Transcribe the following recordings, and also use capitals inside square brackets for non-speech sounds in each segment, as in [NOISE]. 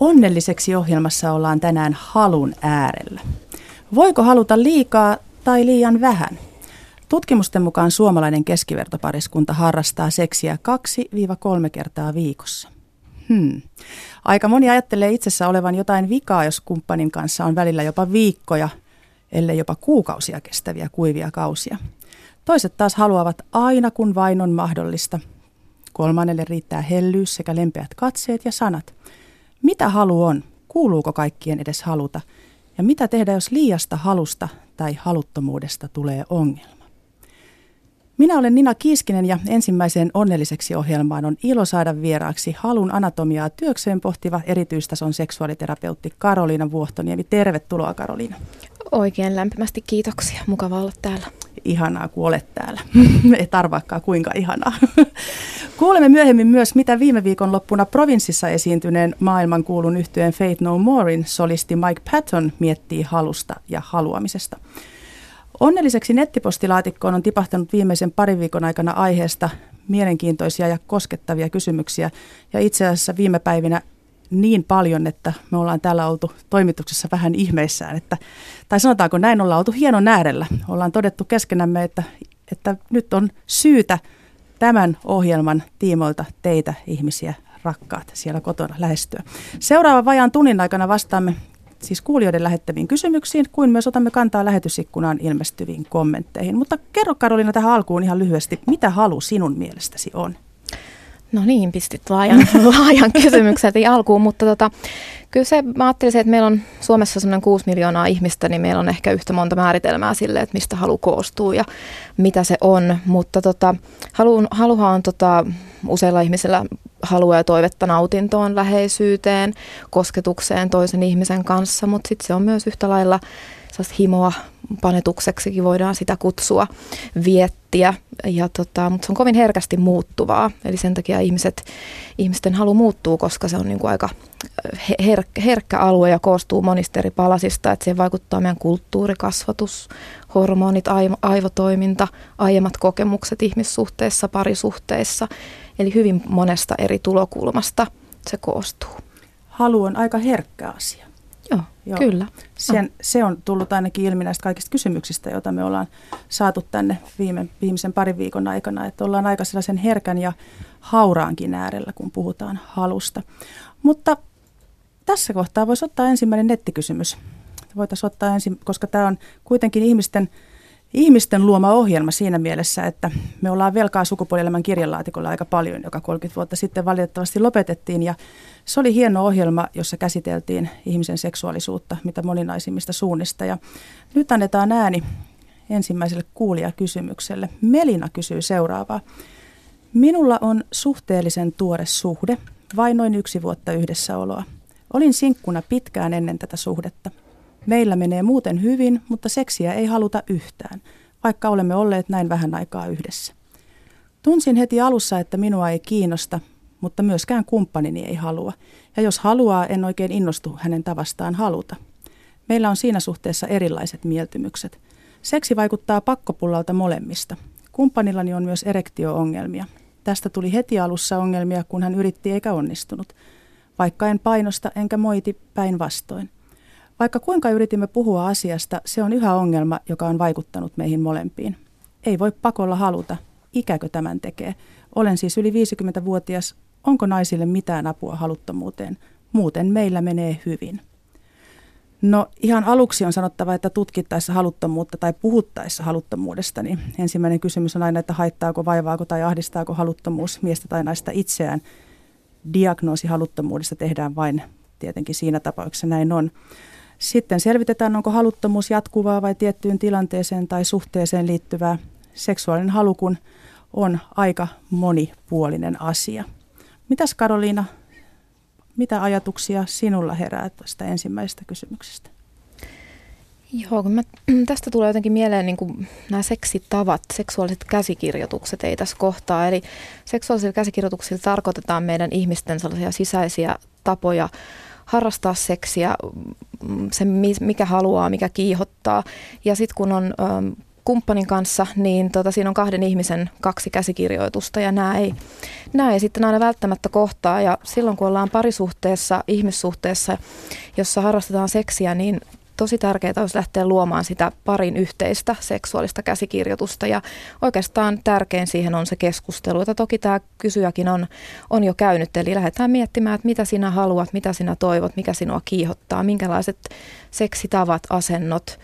Onnelliseksi ohjelmassa ollaan tänään halun äärellä. Voiko haluta liikaa tai liian vähän? Tutkimusten mukaan suomalainen keskivertopariskunta harrastaa seksiä 2-3 kertaa viikossa. Hmm. Aika moni ajattelee itsessä olevan jotain vikaa, jos kumppanin kanssa on välillä jopa viikkoja, ellei jopa kuukausia kestäviä kuivia kausia. Toiset taas haluavat aina kun vain on mahdollista. Kolmannelle riittää hellyys sekä lempeät katseet ja sanat – mitä halu on? Kuuluuko kaikkien edes haluta? Ja mitä tehdä, jos liiasta halusta tai haluttomuudesta tulee ongelma? Minä olen Nina Kiiskinen ja ensimmäiseen onnelliseksi ohjelmaan on ilo saada vieraaksi halun anatomiaa työkseen pohtiva erityistason seksuaaliterapeutti Karoliina Vuohtoniemi. Tervetuloa Karoliina. Oikein lämpimästi kiitoksia. Mukava olla täällä ihanaa, kun olet täällä. [LAUGHS] Et arvaakaan kuinka ihanaa. [LAUGHS] Kuulemme myöhemmin myös, mitä viime viikon loppuna provinssissa esiintyneen maailmankuulun yhtyeen Faith No Morein solisti Mike Patton miettii halusta ja haluamisesta. Onnelliseksi nettipostilaatikkoon on tipahtanut viimeisen parin viikon aikana aiheesta mielenkiintoisia ja koskettavia kysymyksiä. Ja itse asiassa viime päivinä niin paljon, että me ollaan täällä oltu toimituksessa vähän ihmeissään. Että, tai sanotaanko näin, ollaan oltu hienon äärellä. Ollaan todettu keskenämme, että, että nyt on syytä tämän ohjelman tiimoilta teitä ihmisiä rakkaat siellä kotona lähestyä. Seuraava vajaan tunnin aikana vastaamme siis kuulijoiden lähettäviin kysymyksiin, kuin myös otamme kantaa lähetysikkunaan ilmestyviin kommentteihin. Mutta kerro Karolina tähän alkuun ihan lyhyesti, mitä halu sinun mielestäsi on? No niin, pistit laajan, [LAUGHS] laajan kysymyksen alkuun, mutta tota, kyllä se, mä ajattelisin, että meillä on Suomessa semmoinen 6 miljoonaa ihmistä, niin meillä on ehkä yhtä monta määritelmää sille, että mistä halu koostuu ja mitä se on. Mutta tota, halu, haluhan on tota, useilla ihmisillä halua ja toivetta nautintoon, läheisyyteen, kosketukseen toisen ihmisen kanssa, mutta sitten se on myös yhtä lailla himoa panetukseksikin voidaan sitä kutsua, viettiä, ja tota, mutta se on kovin herkästi muuttuvaa. Eli sen takia ihmiset, ihmisten halu muuttuu, koska se on niin kuin aika her, herkkä alue ja koostuu monista eri palasista. Että siihen vaikuttaa meidän kulttuuri, kasvatus, hormonit, aivo, aivotoiminta, aiemmat kokemukset ihmissuhteissa, parisuhteissa. Eli hyvin monesta eri tulokulmasta se koostuu. Halu on aika herkkä asia. Joo, Joo. kyllä. Sen, se on tullut ainakin ilmi näistä kaikista kysymyksistä, joita me ollaan saatu tänne viime, viimeisen parin viikon aikana. Että ollaan aika sellaisen herkän ja hauraankin äärellä, kun puhutaan halusta. Mutta tässä kohtaa voisi ottaa ensimmäinen nettikysymys. Voitaisiin ottaa ensin, koska tämä on kuitenkin ihmisten ihmisten luoma ohjelma siinä mielessä, että me ollaan velkaa sukupuolielämän kirjanlaatikolla aika paljon, joka 30 vuotta sitten valitettavasti lopetettiin. Ja se oli hieno ohjelma, jossa käsiteltiin ihmisen seksuaalisuutta, mitä moninaisimmista suunnista. Ja nyt annetaan ääni ensimmäiselle kuulijakysymykselle. Melina kysyy seuraavaa. Minulla on suhteellisen tuore suhde, vain noin yksi vuotta yhdessäoloa. Olin sinkkuna pitkään ennen tätä suhdetta. Meillä menee muuten hyvin, mutta seksiä ei haluta yhtään, vaikka olemme olleet näin vähän aikaa yhdessä. Tunsin heti alussa, että minua ei kiinnosta, mutta myöskään kumppanini ei halua. Ja jos haluaa, en oikein innostu hänen tavastaan haluta. Meillä on siinä suhteessa erilaiset mieltymykset. Seksi vaikuttaa pakkopullalta molemmista. Kumppanillani on myös erektio-ongelmia. Tästä tuli heti alussa ongelmia, kun hän yritti eikä onnistunut. Vaikka en painosta enkä moiti päinvastoin. Vaikka kuinka yritimme puhua asiasta, se on yhä ongelma, joka on vaikuttanut meihin molempiin. Ei voi pakolla haluta. Ikäkö tämän tekee? Olen siis yli 50-vuotias. Onko naisille mitään apua haluttomuuteen? Muuten meillä menee hyvin. No ihan aluksi on sanottava, että tutkittaessa haluttomuutta tai puhuttaessa haluttomuudesta, niin ensimmäinen kysymys on aina, että haittaako, vaivaako tai ahdistaako haluttomuus miestä tai naista itseään. Diagnoosi haluttomuudesta tehdään vain tietenkin siinä tapauksessa näin on. Sitten selvitetään, onko haluttomuus jatkuvaa vai tiettyyn tilanteeseen tai suhteeseen liittyvää. Seksuaalinen halukun on aika monipuolinen asia. Mitäs Karoliina, mitä ajatuksia sinulla herää tästä ensimmäisestä kysymyksestä? Joo, kun mä, [CLEARS THROAT] tästä tulee jotenkin mieleen niin kuin nämä seksitavat, seksuaaliset käsikirjoitukset ei tässä kohtaa. Eli seksuaalisilla käsikirjoituksilla tarkoitetaan meidän ihmisten sellaisia sisäisiä tapoja harrastaa seksiä, mm, se mikä haluaa, mikä kiihottaa. Ja sitten kun on kumppanin kanssa, niin tota, siinä on kahden ihmisen kaksi käsikirjoitusta ja nämä ei, nämä ei sitten aina välttämättä kohtaa. Ja silloin kun ollaan parisuhteessa, ihmissuhteessa, jossa harrastetaan seksiä, niin tosi tärkeää olisi lähteä luomaan sitä parin yhteistä seksuaalista käsikirjoitusta ja oikeastaan tärkein siihen on se keskustelu, jota toki tämä kysyjäkin on, on jo käynyt. Eli lähdetään miettimään, että mitä sinä haluat, mitä sinä toivot, mikä sinua kiihottaa, minkälaiset seksitavat, asennot,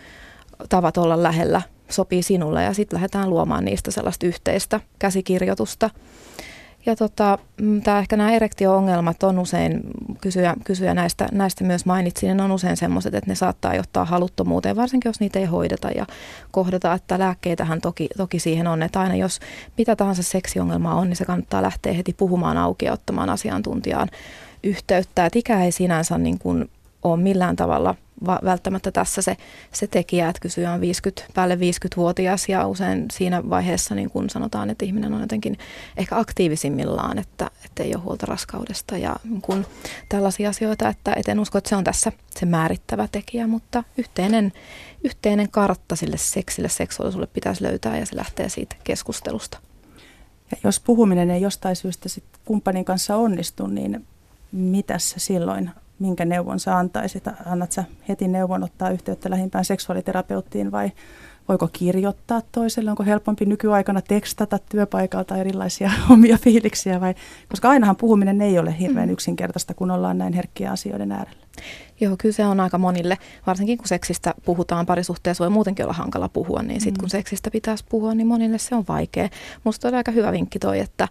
tavat olla lähellä sopii sinulle ja sitten lähdetään luomaan niistä sellaista yhteistä käsikirjoitusta. Ja tota, mm, tämä ehkä nämä erektio-ongelmat on usein, kysyjä, kysyjä näistä, näistä myös mainitsin, niin ne on usein semmoiset, että ne saattaa johtaa haluttomuuteen, varsinkin jos niitä ei hoideta ja kohdata, että lääkkeitähän toki, toki siihen on, että aina jos mitä tahansa seksiongelmaa on, niin se kannattaa lähteä heti puhumaan auki ja ottamaan asiantuntijaan yhteyttä, että ikä ei sinänsä niin kuin ole millään tavalla va- välttämättä tässä se, se tekijä, että kysyjä on 50, päälle 50-vuotias ja usein siinä vaiheessa niin kun sanotaan, että ihminen on jotenkin ehkä aktiivisimmillaan, että, että ei ole huolta raskaudesta ja kun tällaisia asioita, että et en usko, että se on tässä se määrittävä tekijä, mutta yhteinen, yhteinen kartta sille seksille, seksuaalisuudelle pitäisi löytää ja se lähtee siitä keskustelusta. Ja jos puhuminen ei jostain syystä sit kumppanin kanssa onnistu, niin mitä se silloin minkä neuvon sä antaisit? Annat sä heti neuvon ottaa yhteyttä lähimpään seksuaaliterapeuttiin vai voiko kirjoittaa toiselle? Onko helpompi nykyaikana tekstata työpaikalta erilaisia [LAUGHS] omia fiiliksiä vai? Koska ainahan puhuminen ei ole hirveän mm. yksinkertaista, kun ollaan näin herkkiä asioiden äärellä. Joo, kyllä se on aika monille, varsinkin kun seksistä puhutaan parisuhteessa, voi muutenkin olla hankala puhua, niin sitten kun mm. seksistä pitäisi puhua, niin monille se on vaikea. Musta on aika hyvä vinkki toi, että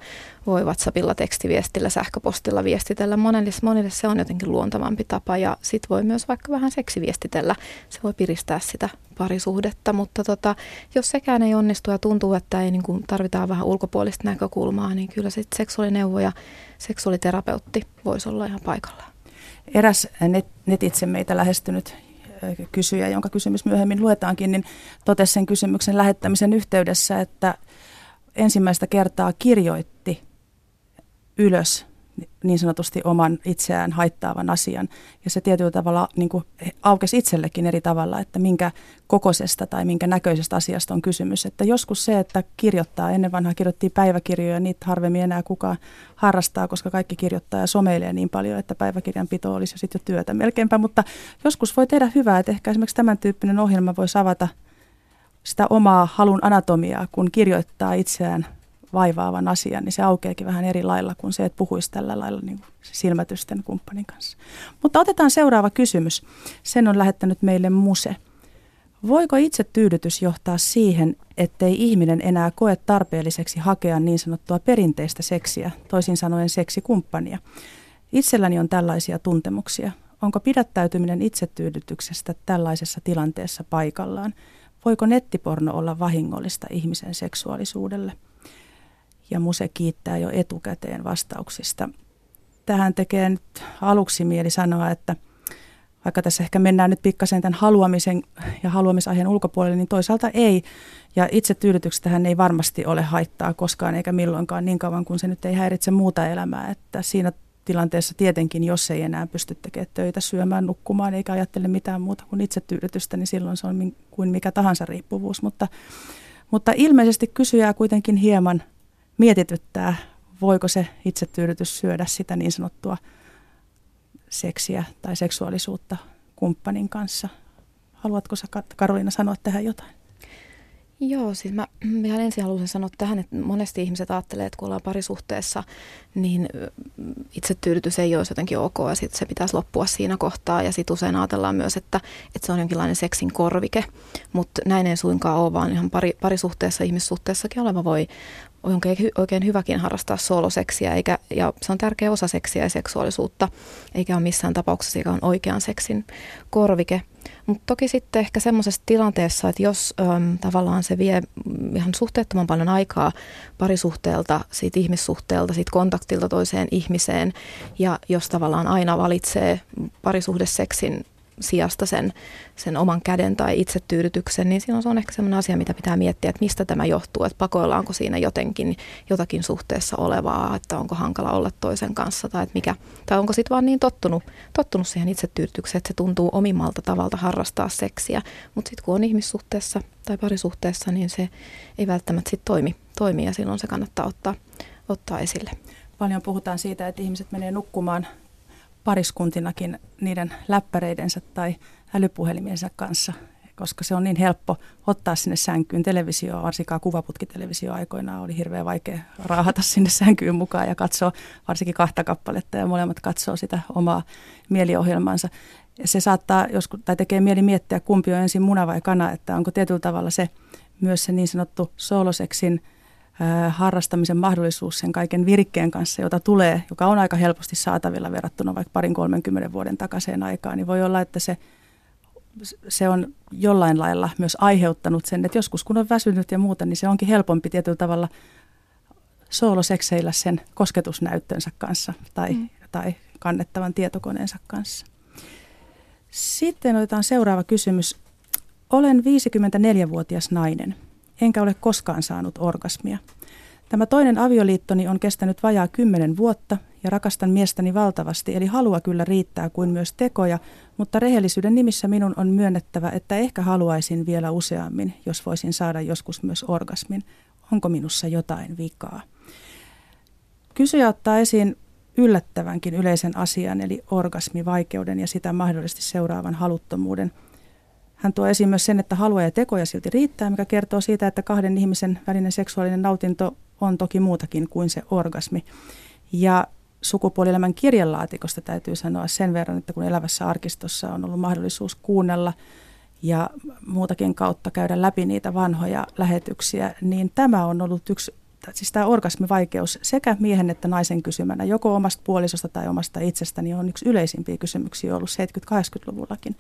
voi WhatsAppilla, tekstiviestillä, sähköpostilla viestitellä. Monille, monille se on jotenkin luontavampi tapa ja sitten voi myös vaikka vähän seksiviestitellä. Se voi piristää sitä parisuhdetta, mutta tota, jos sekään ei onnistu ja tuntuu, että ei niin kuin tarvitaan vähän ulkopuolista näkökulmaa, niin kyllä sitten seksuaalineuvo ja seksuaaliterapeutti voisi olla ihan paikallaan. Eräs net, netitse meitä lähestynyt kysyjä, jonka kysymys myöhemmin luetaankin, niin totesi sen kysymyksen lähettämisen yhteydessä, että ensimmäistä kertaa kirjoitti ylös niin sanotusti oman itseään haittaavan asian. Ja se tietyllä tavalla niin kuin aukesi itsellekin eri tavalla, että minkä kokoisesta tai minkä näköisestä asiasta on kysymys. Että joskus se, että kirjoittaa, ennen vanhaa kirjoittiin päiväkirjoja, niitä harvemmin enää kukaan harrastaa, koska kaikki kirjoittaa ja someilee niin paljon, että päiväkirjanpito olisi jo sitten jo työtä melkeinpä. Mutta joskus voi tehdä hyvää, että ehkä esimerkiksi tämän tyyppinen ohjelma voisi avata sitä omaa halun anatomiaa, kun kirjoittaa itseään vaivaavan asian, niin se aukeakin vähän eri lailla kuin se, että puhuisi tällä lailla niin silmätysten kumppanin kanssa. Mutta otetaan seuraava kysymys. Sen on lähettänyt meille Muse. Voiko itse tyydytys johtaa siihen, ettei ihminen enää koe tarpeelliseksi hakea niin sanottua perinteistä seksiä, toisin sanoen seksikumppania? Itselläni on tällaisia tuntemuksia. Onko pidättäytyminen itsetyydytyksestä tällaisessa tilanteessa paikallaan? Voiko nettiporno olla vahingollista ihmisen seksuaalisuudelle? Ja Muse kiittää jo etukäteen vastauksista. Tähän tekee nyt aluksi mieli sanoa, että vaikka tässä ehkä mennään nyt pikkasen tämän haluamisen ja haluamisaiheen ulkopuolelle, niin toisaalta ei. Ja itse tyydytyksestähän ei varmasti ole haittaa koskaan eikä milloinkaan niin kauan, kun se nyt ei häiritse muuta elämää. Että siinä tilanteessa tietenkin, jos ei enää pysty tekemään töitä, syömään, nukkumaan eikä ajattele mitään muuta kuin itsetyydytystä, niin silloin se on kuin mikä tahansa riippuvuus. Mutta, mutta ilmeisesti kysyjää kuitenkin hieman mietityttää, voiko se itsetyydytys syödä sitä niin sanottua seksiä tai seksuaalisuutta kumppanin kanssa. Haluatko sä Karoliina sanoa tähän jotain? Joo, siis mä ihan ensin haluaisin sanoa tähän, että monesti ihmiset ajattelee, että kun ollaan parisuhteessa, niin itsetyydytys ei olisi jotenkin ok ja sitten se pitäisi loppua siinä kohtaa. Ja sitten usein ajatellaan myös, että, että se on jonkinlainen seksin korvike, mutta näin ei suinkaan ole, vaan ihan pari, parisuhteessa, ihmissuhteessakin oleva voi, on oikein hyväkin harrastaa soloseksiä, eikä, ja se on tärkeä osa seksiä ja seksuaalisuutta, eikä ole missään tapauksessa joka on oikean seksin korvike. Mutta toki sitten ehkä semmoisessa tilanteessa, että jos äm, tavallaan se vie ihan suhteettoman paljon aikaa parisuhteelta, siitä ihmissuhteelta, siitä kontaktilta toiseen ihmiseen, ja jos tavallaan aina valitsee parisuhdeseksin sijasta sen, sen oman käden tai itsetyydytyksen, niin silloin se on ehkä sellainen asia, mitä pitää miettiä, että mistä tämä johtuu, että pakoillaanko siinä jotenkin jotakin suhteessa olevaa, että onko hankala olla toisen kanssa tai, että mikä, tai onko sitten vaan niin tottunut, tottunut siihen itsetyydytykseen, että se tuntuu omimmalta tavalta harrastaa seksiä, mutta sitten kun on ihmissuhteessa tai parisuhteessa, niin se ei välttämättä sitten toimi, toimi ja silloin se kannattaa ottaa, ottaa esille. Paljon puhutaan siitä, että ihmiset menee nukkumaan pariskuntinakin niiden läppäreidensä tai älypuhelimiensa kanssa, koska se on niin helppo ottaa sinne sänkyyn televisioa, varsinkaan kuvaputkitelevisio aikoinaan oli hirveän vaikea raahata sinne sänkyyn mukaan ja katsoa varsinkin kahta kappaletta ja molemmat katsoo sitä omaa mieliohjelmansa. Se saattaa joskus, tai tekee mieli miettiä, kumpi on ensin muna vai kana, että onko tietyllä tavalla se myös se niin sanottu sooloseksin harrastamisen mahdollisuus sen kaiken virikkeen kanssa, jota tulee, joka on aika helposti saatavilla verrattuna vaikka parin 30 vuoden takaisin aikaan, niin voi olla, että se, se on jollain lailla myös aiheuttanut sen, että joskus kun on väsynyt ja muuta, niin se onkin helpompi tietyllä tavalla soolosekseillä sen kosketusnäyttönsä kanssa tai, mm. tai kannettavan tietokoneensa kanssa. Sitten otetaan seuraava kysymys. Olen 54-vuotias nainen enkä ole koskaan saanut orgasmia. Tämä toinen avioliittoni on kestänyt vajaa kymmenen vuotta ja rakastan miestäni valtavasti, eli halua kyllä riittää kuin myös tekoja, mutta rehellisyyden nimissä minun on myönnettävä, että ehkä haluaisin vielä useammin, jos voisin saada joskus myös orgasmin. Onko minussa jotain vikaa? Kysyjä ottaa esiin yllättävänkin yleisen asian, eli orgasmivaikeuden ja sitä mahdollisesti seuraavan haluttomuuden – hän tuo esiin myös sen, että halua ja tekoja silti riittää, mikä kertoo siitä, että kahden ihmisen välinen seksuaalinen nautinto on toki muutakin kuin se orgasmi. Ja sukupuolielämän kirjanlaatikosta täytyy sanoa sen verran, että kun elävässä arkistossa on ollut mahdollisuus kuunnella ja muutakin kautta käydä läpi niitä vanhoja lähetyksiä, niin tämä on ollut yksi, siis tämä orgasmivaikeus sekä miehen että naisen kysymänä, joko omasta puolisosta tai omasta itsestäni, on yksi yleisimpiä kysymyksiä ollut 70-80-luvullakin.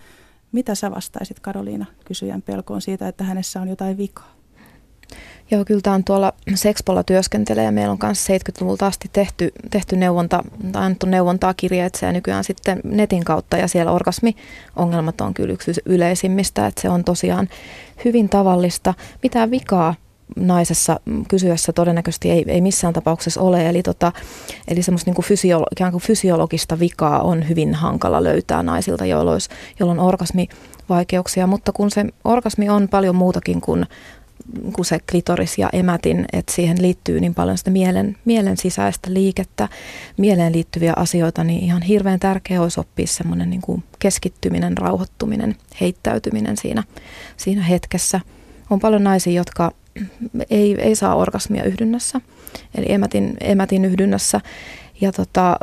Mitä sä vastaisit Karoliina kysyjän pelkoon siitä, että hänessä on jotain vikaa? Joo, kyllä tämä on tuolla Sexpolla työskentelee ja meillä on myös 70-luvulta asti tehty, tehty neuvonta, annettu neuvontaa kirjeitse ja nykyään sitten netin kautta ja siellä orgasmiongelmat on kyllä yksi yleisimmistä, että se on tosiaan hyvin tavallista. Mitään vikaa naisessa kysyessä todennäköisesti ei, ei missään tapauksessa ole. Eli, tota, eli semmoista niin kuin fysiolo, ikään kuin fysiologista vikaa on hyvin hankala löytää naisilta, joilla on orgasmivaikeuksia. Mutta kun se orgasmi on paljon muutakin kuin, kuin se klitoris ja emätin, että siihen liittyy niin paljon sitä mielen, mielen sisäistä liikettä, mieleen liittyviä asioita, niin ihan hirveän tärkeää olisi oppia semmoinen niin kuin keskittyminen, rauhoittuminen, heittäytyminen siinä, siinä hetkessä. On paljon naisia, jotka ei, ei saa orgasmia yhdynnässä, eli emätin, emätin yhdynnässä. Ja tota,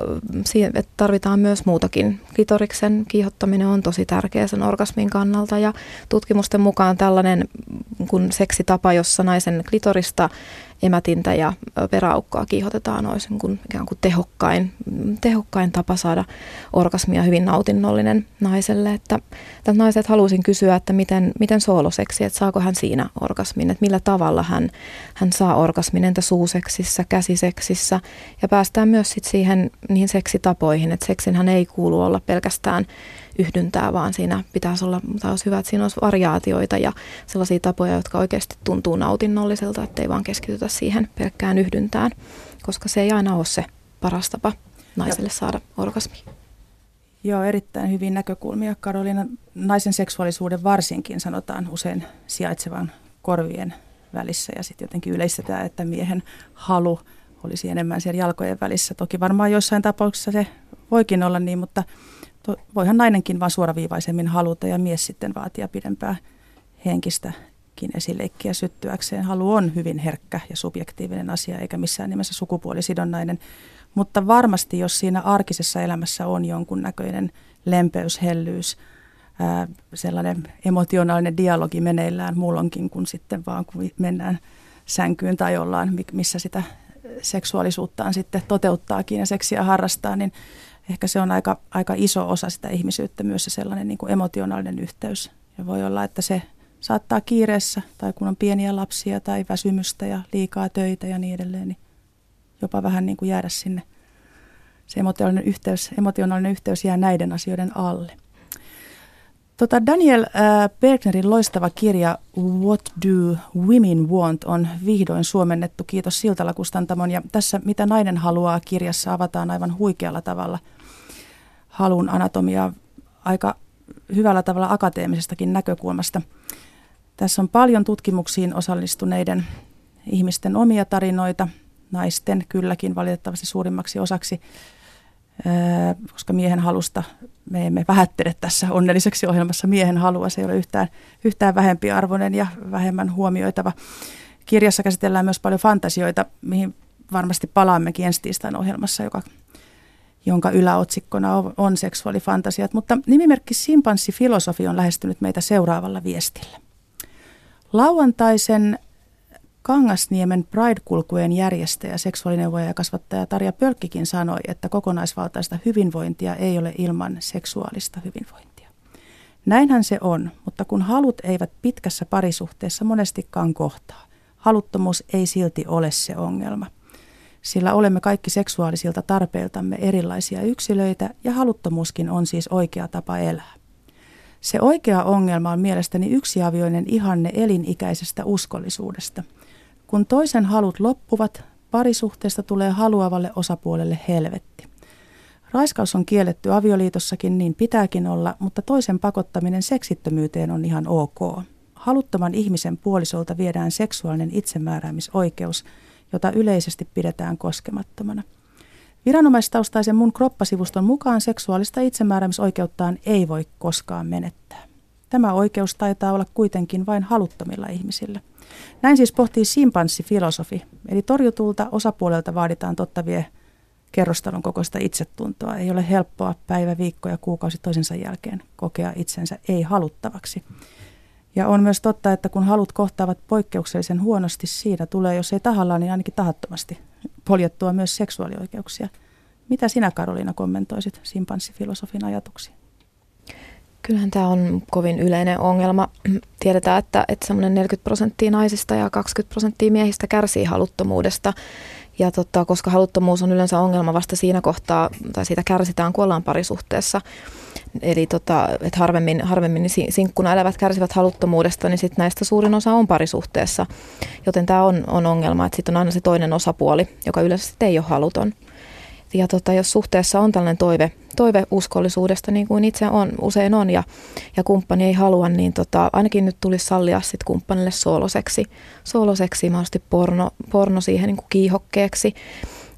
siihen tarvitaan myös muutakin. Klitoriksen kiihottaminen on tosi tärkeä sen orgasmin kannalta ja tutkimusten mukaan tällainen kun seksitapa, jossa naisen klitorista emätintä ja peräaukkoa kiihotetaan olisi niin kuin ikään kuin tehokkain, tehokkain tapa saada orgasmia hyvin nautinnollinen naiselle. Että, että naiset halusin kysyä, että miten, miten sooloseksi, että saako hän siinä orgasmin, että millä tavalla hän, hän saa orgasmin, entä suuseksissä, käsiseksissä? Ja päästään myös sit siihen niihin seksitapoihin, että seksinhän ei kuulu olla pelkästään yhdyntää, vaan siinä pitäisi olla, olisi hyvä, että siinä olisi variaatioita ja sellaisia tapoja, jotka oikeasti tuntuu nautinnolliselta, ettei vaan keskitytä siihen pelkkään yhdyntään, koska se ei aina ole se paras tapa naiselle saada orgasmi. Joo, erittäin hyvin näkökulmia. Karoliina, naisen seksuaalisuuden varsinkin sanotaan usein sijaitsevan korvien välissä ja sitten jotenkin yleistetään, että miehen halu olisi enemmän siellä jalkojen välissä. Toki varmaan joissain tapauksissa se voikin olla niin, mutta voihan nainenkin vaan suoraviivaisemmin haluta ja mies sitten vaatia pidempää henkistäkin esileikkiä syttyäkseen. Halu on hyvin herkkä ja subjektiivinen asia eikä missään nimessä sukupuolisidonnainen, mutta varmasti jos siinä arkisessa elämässä on jonkunnäköinen lempeys, hellyys, ää, sellainen emotionaalinen dialogi meneillään muulloinkin kuin sitten vaan kun mennään sänkyyn tai ollaan, missä sitä seksuaalisuuttaan sitten toteuttaakin ja seksiä harrastaa, niin ehkä se on aika, aika iso osa sitä ihmisyyttä myös se sellainen niin kuin emotionaalinen yhteys. Ja voi olla, että se saattaa kiireessä tai kun on pieniä lapsia tai väsymystä ja liikaa töitä ja niin edelleen, niin jopa vähän niin kuin jäädä sinne. Se emotionaalinen yhteys, emotionaalinen yhteys jää näiden asioiden alle. Tota Daniel äh, Bergnerin loistava kirja What Do Women Want on vihdoin suomennettu. Kiitos Siltala Kustantamon. Ja tässä Mitä nainen haluaa kirjassa avataan aivan huikealla tavalla halun anatomia aika hyvällä tavalla akateemisestakin näkökulmasta. Tässä on paljon tutkimuksiin osallistuneiden ihmisten omia tarinoita, naisten kylläkin valitettavasti suurimmaksi osaksi, koska miehen halusta me emme vähättele tässä onnelliseksi ohjelmassa miehen halua. Se ei ole yhtään, yhtään vähempi arvoinen ja vähemmän huomioitava. Kirjassa käsitellään myös paljon fantasioita, mihin varmasti palaammekin ensi tiistain ohjelmassa, joka, jonka yläotsikkona on, seksuaalifantasiat. Mutta nimimerkki Simpanssi-filosofi on lähestynyt meitä seuraavalla viestillä. Lauantaisen Kangasniemen Pride-kulkujen järjestäjä, seksuaalineuvoja ja kasvattaja Tarja Pölkkikin sanoi, että kokonaisvaltaista hyvinvointia ei ole ilman seksuaalista hyvinvointia. Näinhän se on, mutta kun halut eivät pitkässä parisuhteessa monestikaan kohtaa, haluttomuus ei silti ole se ongelma. Sillä olemme kaikki seksuaalisilta tarpeiltamme erilaisia yksilöitä ja haluttomuuskin on siis oikea tapa elää. Se oikea ongelma on mielestäni yksiavioinen ihanne elinikäisestä uskollisuudesta – kun toisen halut loppuvat, parisuhteesta tulee haluavalle osapuolelle helvetti. Raiskaus on kielletty avioliitossakin, niin pitääkin olla, mutta toisen pakottaminen seksittömyyteen on ihan ok. Haluttoman ihmisen puolisolta viedään seksuaalinen itsemääräämisoikeus, jota yleisesti pidetään koskemattomana. Viranomaistaustaisen mun kroppasivuston mukaan seksuaalista itsemääräämisoikeuttaan ei voi koskaan menettää. Tämä oikeus taitaa olla kuitenkin vain haluttomilla ihmisillä. Näin siis pohtii simpanssifilosofi, eli torjutulta osapuolelta vaaditaan totta vie kerrostalon kokoista itsetuntoa. Ei ole helppoa päivä, viikko ja kuukausi toisensa jälkeen kokea itsensä ei-haluttavaksi. Ja on myös totta, että kun halut kohtaavat poikkeuksellisen huonosti, siinä tulee, jos ei tahallaan, niin ainakin tahattomasti poljettua myös seksuaalioikeuksia. Mitä sinä Karoliina kommentoisit simpanssifilosofin ajatuksia? Kyllähän tämä on kovin yleinen ongelma. Tiedetään, että, että semmoinen 40 prosenttia naisista ja 20 prosenttia miehistä kärsii haluttomuudesta. Ja tota, koska haluttomuus on yleensä ongelma vasta siinä kohtaa, tai siitä kärsitään, kun ollaan parisuhteessa. Eli tota, että harvemmin, harvemmin niin sinkkuna elävät kärsivät haluttomuudesta, niin sit näistä suurin osa on parisuhteessa. Joten tämä on, on ongelma, että sitten on aina se toinen osapuoli, joka yleensä ei ole haluton. Ja tota, jos suhteessa on tällainen toive, toive uskollisuudesta, niin kuin itse on, usein on, ja, ja kumppani ei halua, niin tota, ainakin nyt tulisi sallia sit kumppanille sooloseksi, sooloseksi mahdollisesti porno, porno siihen niin kuin kiihokkeeksi,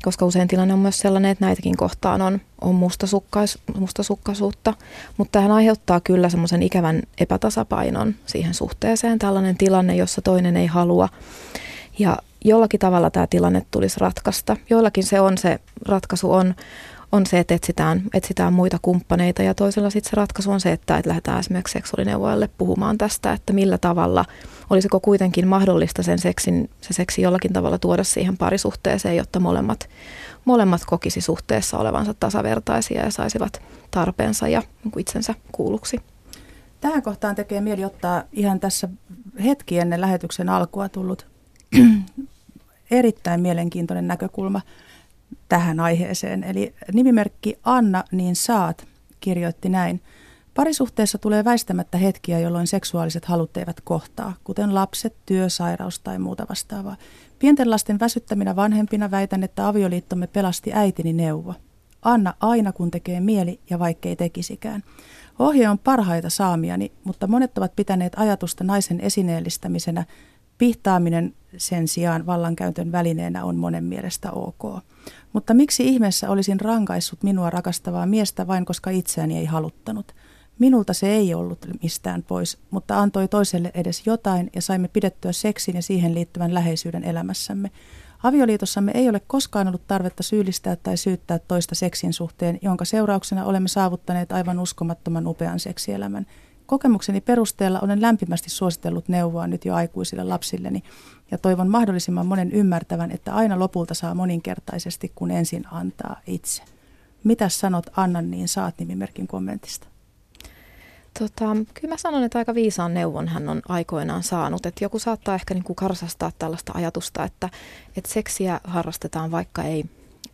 koska usein tilanne on myös sellainen, että näitäkin kohtaan on, on mustasukkais, mustasukkaisuutta, mutta tähän aiheuttaa kyllä semmoisen ikävän epätasapainon siihen suhteeseen, tällainen tilanne, jossa toinen ei halua, ja jollakin tavalla tämä tilanne tulisi ratkaista. Joillakin se on se ratkaisu on, on se, että etsitään, etsitään muita kumppaneita ja toisella sitten se ratkaisu on se, että, että lähdetään esimerkiksi seksuaalineuvojalle puhumaan tästä, että millä tavalla, olisiko kuitenkin mahdollista sen seksin, se seksi jollakin tavalla tuoda siihen parisuhteeseen, jotta molemmat, molemmat kokisi suhteessa olevansa tasavertaisia ja saisivat tarpeensa ja niin itsensä kuulluksi. Tähän kohtaan tekee mieli ottaa ihan tässä hetki ennen lähetyksen alkua tullut [CLEARS THROAT] erittäin mielenkiintoinen näkökulma tähän aiheeseen. Eli nimimerkki Anna, niin saat, kirjoitti näin. Parisuhteessa tulee väistämättä hetkiä, jolloin seksuaaliset halut eivät kohtaa, kuten lapset, työ, sairaus tai muuta vastaavaa. Pienten lasten väsyttäminä vanhempina väitän, että avioliittomme pelasti äitini neuvo. Anna aina kun tekee mieli ja vaikkei tekisikään. Ohje on parhaita saamiani, mutta monet ovat pitäneet ajatusta naisen esineellistämisenä Pihtaaminen sen sijaan vallankäytön välineenä on monen mielestä ok. Mutta miksi ihmeessä olisin rankaissut minua rakastavaa miestä vain koska itseäni ei haluttanut? Minulta se ei ollut mistään pois, mutta antoi toiselle edes jotain ja saimme pidettyä seksin ja siihen liittyvän läheisyyden elämässämme. Avioliitossamme ei ole koskaan ollut tarvetta syyllistää tai syyttää toista seksin suhteen, jonka seurauksena olemme saavuttaneet aivan uskomattoman upean seksielämän. Kokemukseni perusteella olen lämpimästi suositellut neuvoa nyt jo aikuisille lapsilleni ja toivon mahdollisimman monen ymmärtävän, että aina lopulta saa moninkertaisesti, kun ensin antaa itse. Mitä sanot Annan, niin saat nimimerkin kommentista. Tota, kyllä mä sanon, että aika viisaan neuvon hän on aikoinaan saanut. Että joku saattaa ehkä niin kuin karsastaa tällaista ajatusta, että, että seksiä harrastetaan vaikka ei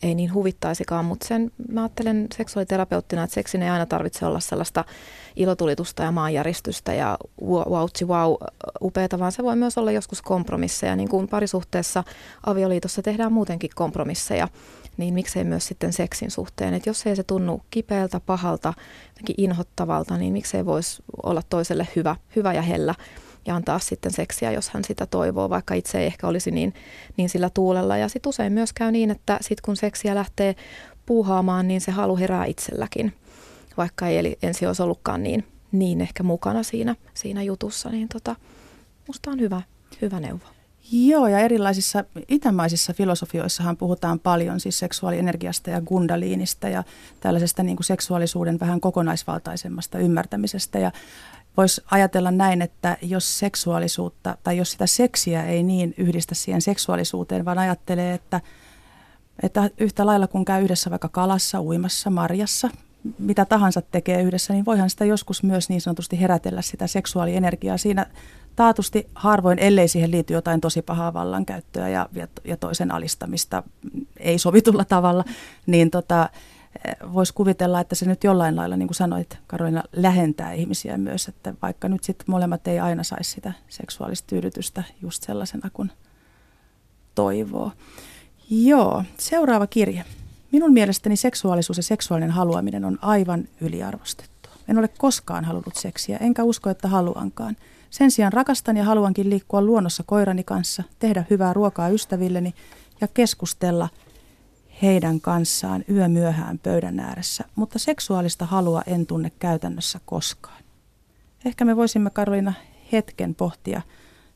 ei niin huvittaisikaan, mutta sen mä ajattelen seksuaaliterapeuttina, että seksin ei aina tarvitse olla sellaista ilotulitusta ja maanjäristystä ja wow, wow upeata, vaan se voi myös olla joskus kompromisseja. Niin kuin parisuhteessa avioliitossa tehdään muutenkin kompromisseja, niin miksei myös sitten seksin suhteen. Että jos ei se tunnu kipeältä, pahalta, inhottavalta, niin miksei voisi olla toiselle hyvä, hyvä ja hellä ja antaa sitten seksiä, jos hän sitä toivoo, vaikka itse ei ehkä olisi niin, niin sillä tuulella. Ja sitten usein myös käy niin, että sitten kun seksiä lähtee puuhaamaan, niin se halu herää itselläkin, vaikka ei eli ensi olisi ollutkaan niin, niin ehkä mukana siinä, siinä jutussa, niin tota, musta on hyvä, hyvä neuvo. Joo, ja erilaisissa itämaisissa filosofioissahan puhutaan paljon siis seksuaalienergiasta ja gundaliinista ja tällaisesta niin kuin seksuaalisuuden vähän kokonaisvaltaisemmasta ymmärtämisestä. Ja voisi ajatella näin, että jos seksuaalisuutta tai jos sitä seksiä ei niin yhdistä siihen seksuaalisuuteen, vaan ajattelee, että, että yhtä lailla kun käy yhdessä vaikka kalassa, uimassa, marjassa, mitä tahansa tekee yhdessä, niin voihan sitä joskus myös niin sanotusti herätellä sitä seksuaalienergiaa. Siinä taatusti harvoin, ellei siihen liity jotain tosi pahaa vallankäyttöä ja, ja toisen alistamista ei sovitulla tavalla, niin tota, voisi kuvitella, että se nyt jollain lailla, niin kuin sanoit Karolina, lähentää ihmisiä myös, että vaikka nyt sitten molemmat ei aina saisi sitä seksuaalista tyydytystä just sellaisena kuin toivoo. Joo, seuraava kirje. Minun mielestäni seksuaalisuus ja seksuaalinen haluaminen on aivan yliarvostettua. En ole koskaan halunnut seksiä, enkä usko, että haluankaan. Sen sijaan rakastan ja haluankin liikkua luonnossa koirani kanssa, tehdä hyvää ruokaa ystävilleni ja keskustella – heidän kanssaan yömyöhään pöydän ääressä, mutta seksuaalista halua en tunne käytännössä koskaan. Ehkä me voisimme Karolina hetken pohtia,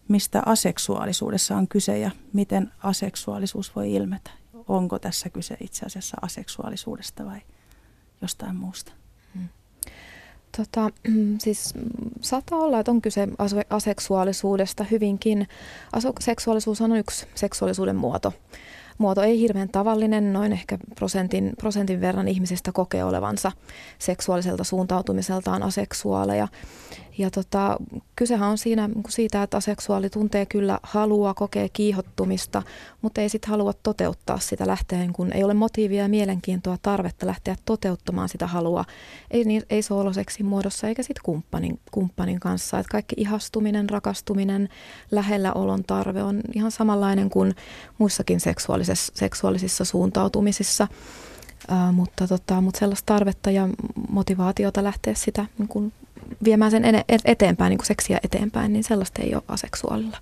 mistä aseksuaalisuudessa on kyse ja miten aseksuaalisuus voi ilmetä. Onko tässä kyse itse asiassa aseksuaalisuudesta vai jostain muusta? Hmm. Tota, siis saattaa olla, että on kyse aseksuaalisuudesta hyvinkin. Aseksuaalisuus on yksi seksuaalisuuden muoto muoto ei hirveän tavallinen, noin ehkä prosentin, prosentin verran ihmisistä kokee olevansa seksuaaliselta suuntautumiseltaan aseksuaaleja. Ja tota, kysehän on siinä niin siitä, että aseksuaali tuntee kyllä halua, kokee kiihottumista, mutta ei sitten halua toteuttaa sitä lähteen, kun ei ole motiivia ja mielenkiintoa, tarvetta lähteä toteuttamaan sitä halua. Ei, niin, ei sooloseksin muodossa eikä sitten kumppanin, kumppanin kanssa. Et kaikki ihastuminen, rakastuminen, lähellä olon tarve on ihan samanlainen kuin muissakin seksuaalisissa, seksuaalisissa suuntautumisissa. Uh, mutta, tota, mutta sellaista tarvetta ja motivaatiota lähteä sitä niin kun viemään sen eteenpäin, niin kuin seksiä eteenpäin, niin sellaista ei ole aseksuaalilla.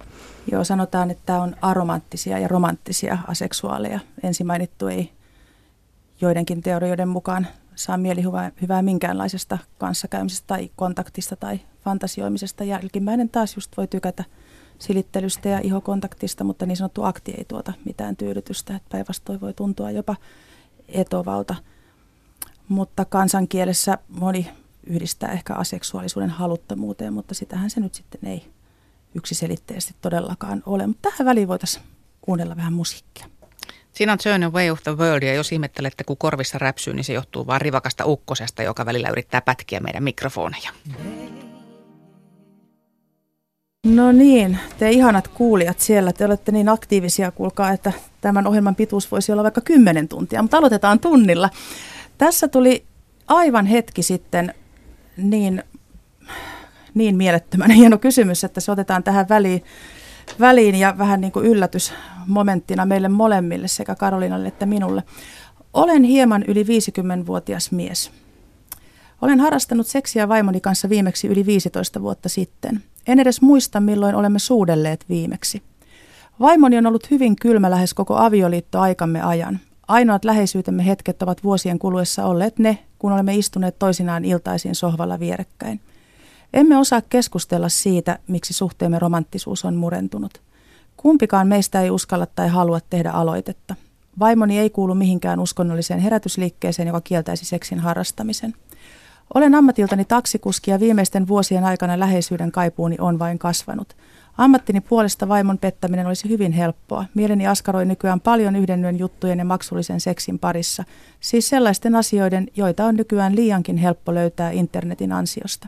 Joo, sanotaan, että on aromanttisia ja romanttisia aseksuaaleja. Ensin mainittu ei joidenkin teorioiden mukaan saa mielihyvää hyvää minkäänlaisesta kanssakäymisestä tai kontaktista tai fantasioimisesta. Jälkimmäinen taas just voi tykätä silittelystä ja ihokontaktista, mutta niin sanottu akti ei tuota mitään tyydytystä. Että päinvastoin voi tuntua jopa etovalta. Mutta kansankielessä moni yhdistää ehkä aseksuaalisuuden haluttomuuteen, mutta sitähän se nyt sitten ei yksiselitteisesti todellakaan ole. Mutta tähän väliin voitaisiin kuunnella vähän musiikkia. Siinä on Turn Away of the World ja jos ihmettelette, kun korvissa räpsyy, niin se johtuu vain rivakasta ukkosesta, joka välillä yrittää pätkiä meidän mikrofoneja. No niin, te ihanat kuulijat siellä, te olette niin aktiivisia, kuulkaa, että tämän ohjelman pituus voisi olla vaikka 10 tuntia, mutta aloitetaan tunnilla. Tässä tuli aivan hetki sitten niin, niin mielettömän hieno kysymys, että se otetaan tähän väliin, väliin ja vähän niin kuin yllätysmomenttina meille molemmille, sekä Karolinalle että minulle. Olen hieman yli 50-vuotias mies. Olen harrastanut seksiä vaimoni kanssa viimeksi yli 15 vuotta sitten. En edes muista, milloin olemme suudelleet viimeksi. Vaimoni on ollut hyvin kylmä lähes koko avioliittoaikamme ajan. Ainoat läheisyytemme hetket ovat vuosien kuluessa olleet ne, kun olemme istuneet toisinaan iltaisin sohvalla vierekkäin. Emme osaa keskustella siitä, miksi suhteemme romanttisuus on murentunut. Kumpikaan meistä ei uskalla tai halua tehdä aloitetta. Vaimoni ei kuulu mihinkään uskonnolliseen herätysliikkeeseen, joka kieltäisi seksin harrastamisen. Olen ammatiltani taksikuski ja viimeisten vuosien aikana läheisyyden kaipuuni on vain kasvanut – Ammattini puolesta vaimon pettäminen olisi hyvin helppoa. Mieleni askaroi nykyään paljon yhden juttujen ja maksullisen seksin parissa. Siis sellaisten asioiden, joita on nykyään liiankin helppo löytää internetin ansiosta.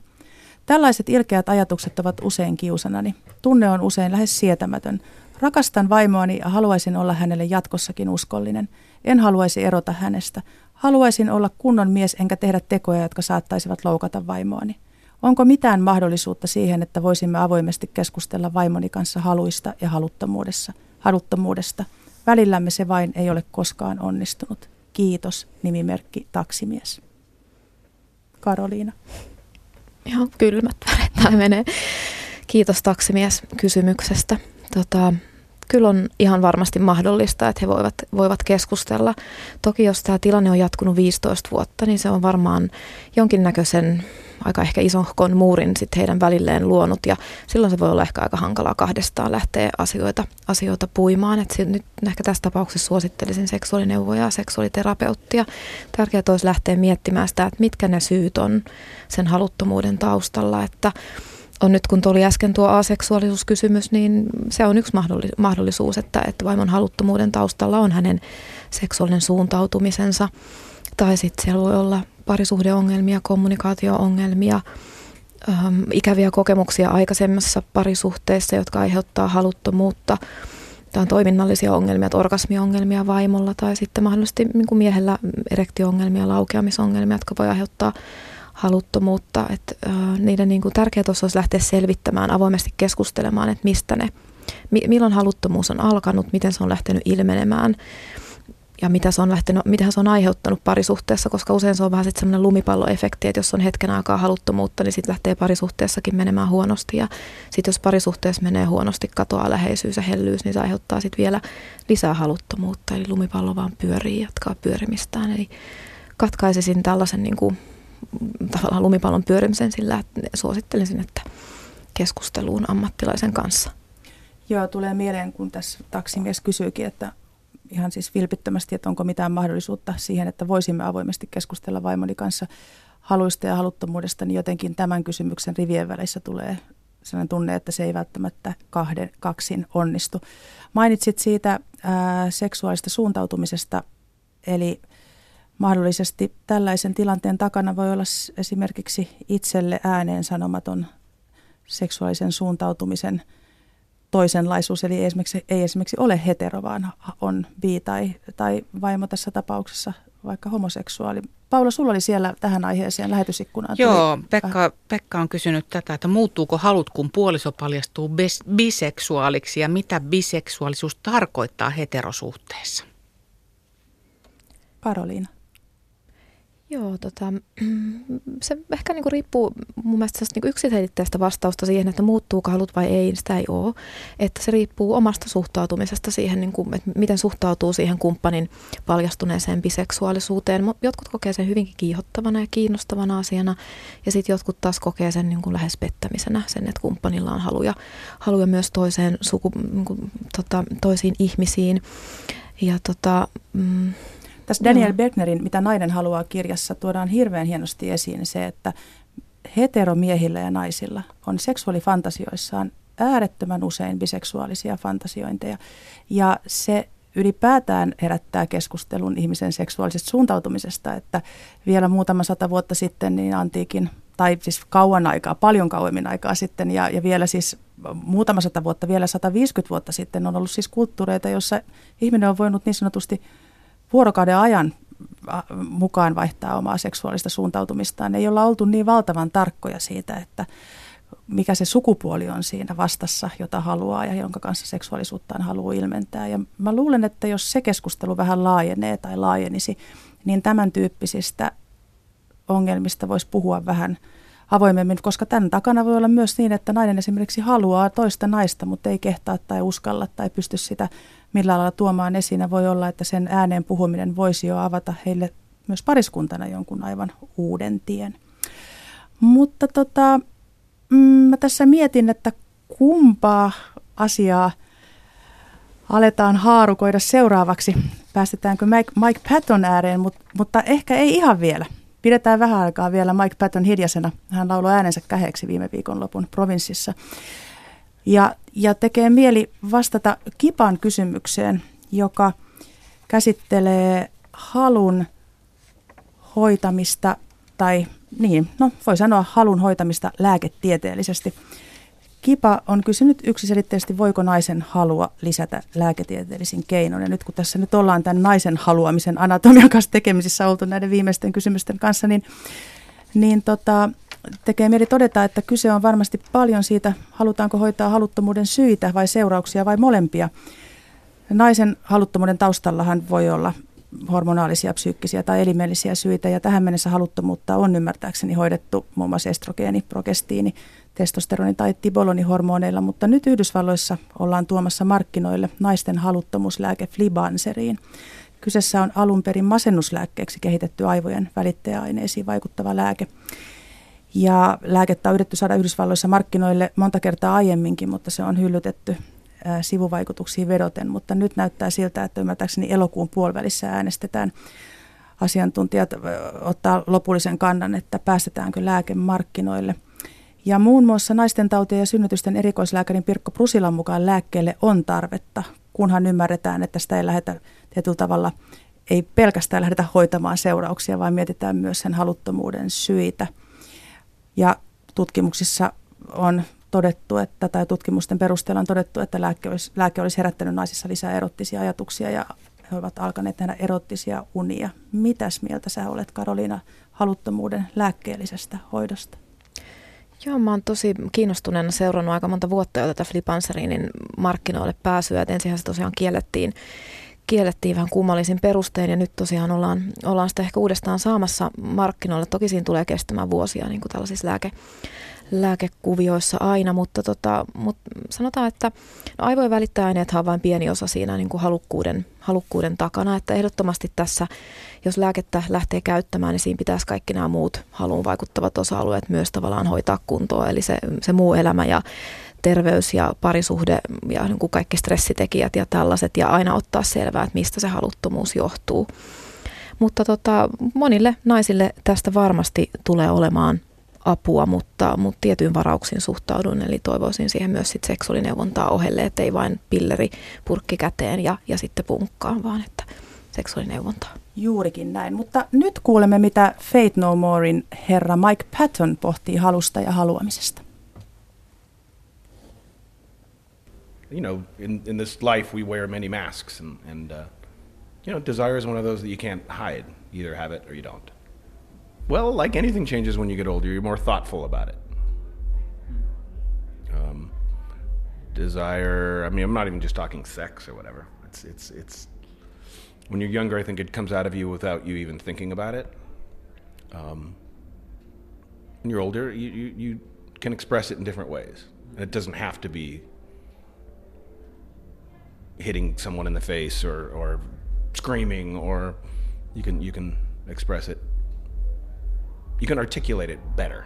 Tällaiset ilkeät ajatukset ovat usein kiusanani. Tunne on usein lähes sietämätön. Rakastan vaimoani ja haluaisin olla hänelle jatkossakin uskollinen. En haluaisi erota hänestä. Haluaisin olla kunnon mies enkä tehdä tekoja, jotka saattaisivat loukata vaimoani. Onko mitään mahdollisuutta siihen, että voisimme avoimesti keskustella vaimoni kanssa haluista ja haluttomuudessa, haluttomuudesta? Välillämme se vain ei ole koskaan onnistunut. Kiitos, nimimerkki taksimies. Karoliina. Ihan kylmät väret menee. Kiitos taksimies kysymyksestä. Tota, kyllä on ihan varmasti mahdollista, että he voivat, voivat keskustella. Toki jos tämä tilanne on jatkunut 15 vuotta, niin se on varmaan jonkinnäköisen aika ehkä ison muurin sit heidän välilleen luonut ja silloin se voi olla ehkä aika hankalaa kahdestaan lähteä asioita, asioita puimaan. Et nyt ehkä tässä tapauksessa suosittelisin seksuaalineuvoja ja seksuaaliterapeuttia. Tärkeää olisi lähteä miettimään sitä, että mitkä ne syyt on sen haluttomuuden taustalla, että on nyt, kun tuli äsken tuo aseksuaalisuuskysymys, niin se on yksi mahdollisuus, että, että vaimon haluttomuuden taustalla on hänen seksuaalinen suuntautumisensa. Tai sitten siellä voi olla parisuhdeongelmia, kommunikaatio-ongelmia, ähm, ikäviä kokemuksia aikaisemmassa parisuhteessa, jotka aiheuttaa haluttomuutta. Tai toiminnallisia ongelmia, orgasmiongelmia vaimolla tai sitten mahdollisesti niin kuin miehellä erektioongelmia, laukeamisongelmia, jotka voi aiheuttaa haluttomuutta. Että, äh, niiden niin kuin tärkeää tuossa olisi lähteä selvittämään, avoimesti keskustelemaan, että mistä ne, mi- milloin haluttomuus on alkanut, miten se on lähtenyt ilmenemään ja mitä se on lähtenyt, mitä se on aiheuttanut parisuhteessa, koska usein se on vähän sitten semmoinen lumipalloefekti, että jos on hetken aikaa haluttomuutta, niin sitten lähtee parisuhteessakin menemään huonosti ja sitten jos parisuhteessa menee huonosti, katoaa läheisyys ja hellyys, niin se aiheuttaa sitten vielä lisää haluttomuutta, eli lumipallo vaan pyörii, jatkaa pyörimistään, eli katkaisisin tällaisen niin kuin, tavallaan lumipallon pyörimisen sillä, että suosittelisin, että keskusteluun ammattilaisen kanssa. Joo, tulee mieleen, kun tässä taksimies kysyykin, että ihan siis vilpittömästi, että onko mitään mahdollisuutta siihen, että voisimme avoimesti keskustella vaimoni kanssa haluista ja haluttomuudesta, niin jotenkin tämän kysymyksen rivien välissä tulee sellainen tunne, että se ei välttämättä kahden, kaksin onnistu. Mainitsit siitä ää, seksuaalista suuntautumisesta, eli mahdollisesti tällaisen tilanteen takana voi olla esimerkiksi itselle ääneen sanomaton seksuaalisen suuntautumisen – toisenlaisuus, eli esimerkiksi, ei esimerkiksi ole hetero, vaan on bi tai, tai vaimo tässä tapauksessa vaikka homoseksuaali. Paula, sulla oli siellä tähän aiheeseen lähetysikkunaan. Joo, Pekka, Pekka on kysynyt tätä, että muuttuuko halut, kun puoliso paljastuu biseksuaaliksi ja mitä biseksuaalisuus tarkoittaa heterosuhteessa? Karoliina. Joo, tota, [CLEARS THROAT] se ehkä niinku riippuu mun mielestä niinku yksiselitteistä vastausta siihen, että muuttuuko halut vai ei, sitä ei ole. Että se riippuu omasta suhtautumisesta siihen, niinku, että miten suhtautuu siihen kumppanin paljastuneeseen biseksuaalisuuteen. Jotkut kokee sen hyvinkin kiihottavana ja kiinnostavana asiana ja sitten jotkut taas kokee sen niinku lähes pettämisenä, sen, että kumppanilla on haluja, haluja myös toiseen suku, niinku, tota, toisiin ihmisiin. Ja tota, mm, tässä Daniel Bergnerin Mitä nainen haluaa kirjassa tuodaan hirveän hienosti esiin se, että heteromiehillä ja naisilla on seksuaalifantasioissaan äärettömän usein biseksuaalisia fantasiointeja. Ja se ylipäätään herättää keskustelun ihmisen seksuaalisesta suuntautumisesta, että vielä muutama sata vuotta sitten niin antiikin, tai siis kauan aikaa, paljon kauemmin aikaa sitten, ja, ja vielä siis muutama sata vuotta, vielä 150 vuotta sitten on ollut siis kulttuureita, joissa ihminen on voinut niin sanotusti vuorokauden ajan mukaan vaihtaa omaa seksuaalista suuntautumistaan. Ei olla oltu niin valtavan tarkkoja siitä, että mikä se sukupuoli on siinä vastassa, jota haluaa ja jonka kanssa seksuaalisuuttaan haluaa ilmentää. Ja mä luulen, että jos se keskustelu vähän laajenee tai laajenisi, niin tämän tyyppisistä ongelmista voisi puhua vähän avoimemmin, koska tämän takana voi olla myös niin, että nainen esimerkiksi haluaa toista naista, mutta ei kehtaa tai uskalla tai pysty sitä millä lailla tuomaan esiin. Voi olla, että sen ääneen puhuminen voisi jo avata heille myös pariskuntana jonkun aivan uuden tien. Mutta tota, mm, mä tässä mietin, että kumpaa asiaa aletaan haarukoida seuraavaksi. Päästetäänkö Mike, Mike Patton ääreen, mutta, mutta ehkä ei ihan vielä. Pidetään vähän aikaa vielä Mike Patton hiljaisena. Hän lauloi äänensä käheeksi viime viikonlopun provinssissa. Ja, ja tekee mieli vastata Kipan kysymykseen, joka käsittelee halun hoitamista tai niin, no voi sanoa halun hoitamista lääketieteellisesti. Kipa on kysynyt yksiselitteisesti, voiko naisen halua lisätä lääketieteellisin keinoin. Ja nyt kun tässä nyt ollaan tämän naisen haluamisen anatomian kanssa tekemisissä oltu näiden viimeisten kysymysten kanssa, niin, niin tota, tekee mieli todeta, että kyse on varmasti paljon siitä, halutaanko hoitaa haluttomuuden syitä vai seurauksia vai molempia. Naisen haluttomuuden taustallahan voi olla hormonaalisia, psyykkisiä tai elimellisiä syitä, ja tähän mennessä haluttomuutta on ymmärtääkseni hoidettu muun muassa estrogeeni, progestiini, testosteroni tai tibolonihormoneilla, mutta nyt Yhdysvalloissa ollaan tuomassa markkinoille naisten haluttomuuslääke Flibanseriin. Kyseessä on alun perin masennuslääkkeeksi kehitetty aivojen välittäjäaineisiin vaikuttava lääke. Ja lääkettä on yritetty saada Yhdysvalloissa markkinoille monta kertaa aiemminkin, mutta se on hyllytetty sivuvaikutuksiin vedoten. Mutta nyt näyttää siltä, että ymmärtääkseni elokuun puolivälissä äänestetään asiantuntijat ottaa lopullisen kannan, että päästetäänkö lääke markkinoille. Ja muun muassa naisten tautien ja synnytysten erikoislääkärin Pirkko Prusilan mukaan lääkkeelle on tarvetta, kunhan ymmärretään, että sitä ei lähdetä tietyllä tavalla, ei pelkästään lähdetä hoitamaan seurauksia, vaan mietitään myös sen haluttomuuden syitä. Ja tutkimuksissa on todettu, että, tai tutkimusten perusteella on todettu, että lääke olisi, lääke olisi herättänyt naisissa lisää erottisia ajatuksia ja he ovat alkaneet nähdä erottisia unia. Mitäs mieltä sä olet Karoliina haluttomuuden lääkkeellisestä hoidosta? Joo, mä oon tosi kiinnostuneena seurannut aika monta vuotta jo tätä Flipansarinin markkinoille pääsyä. ensinhän se tosiaan kiellettiin, kiellettiin vähän kummallisin perustein ja nyt tosiaan ollaan, ollaan sitä ehkä uudestaan saamassa markkinoille. Toki siinä tulee kestämään vuosia niin kuin tällaisissa lääke, lääkekuvioissa aina, mutta, tota, mutta sanotaan, että no aivojen välittäjäaineethan on vain pieni osa siinä niin kuin halukkuuden, halukkuuden takana, että ehdottomasti tässä, jos lääkettä lähtee käyttämään, niin siinä pitäisi kaikki nämä muut haluun vaikuttavat osa-alueet myös tavallaan hoitaa kuntoon, eli se, se muu elämä ja terveys ja parisuhde ja niin kuin kaikki stressitekijät ja tällaiset ja aina ottaa selvää, että mistä se haluttomuus johtuu. Mutta tota, monille naisille tästä varmasti tulee olemaan apua, mutta, mutta tietyin varauksin suhtaudun, eli toivoisin siihen myös sit seksuaalineuvontaa ohelle, ettei vain pilleri purkki käteen ja, ja sitten punkkaan, vaan että seksuaalineuvontaa. Juurikin näin, mutta nyt kuulemme, mitä Fate No Morein herra Mike Patton pohtii halusta ja haluamisesta. You know, in, in this life we wear many masks and, and uh, you know, desire is one of those that you can't hide. You either have it or you don't. Well, like anything changes when you get older, you're more thoughtful about it. Um, desire, I mean, I'm not even just talking sex or whatever. It's, it's, it's, when you're younger, I think it comes out of you without you even thinking about it. Um, when you're older, you, you, you can express it in different ways. And it doesn't have to be hitting someone in the face or, or screaming, or you can, you can express it you can articulate it better.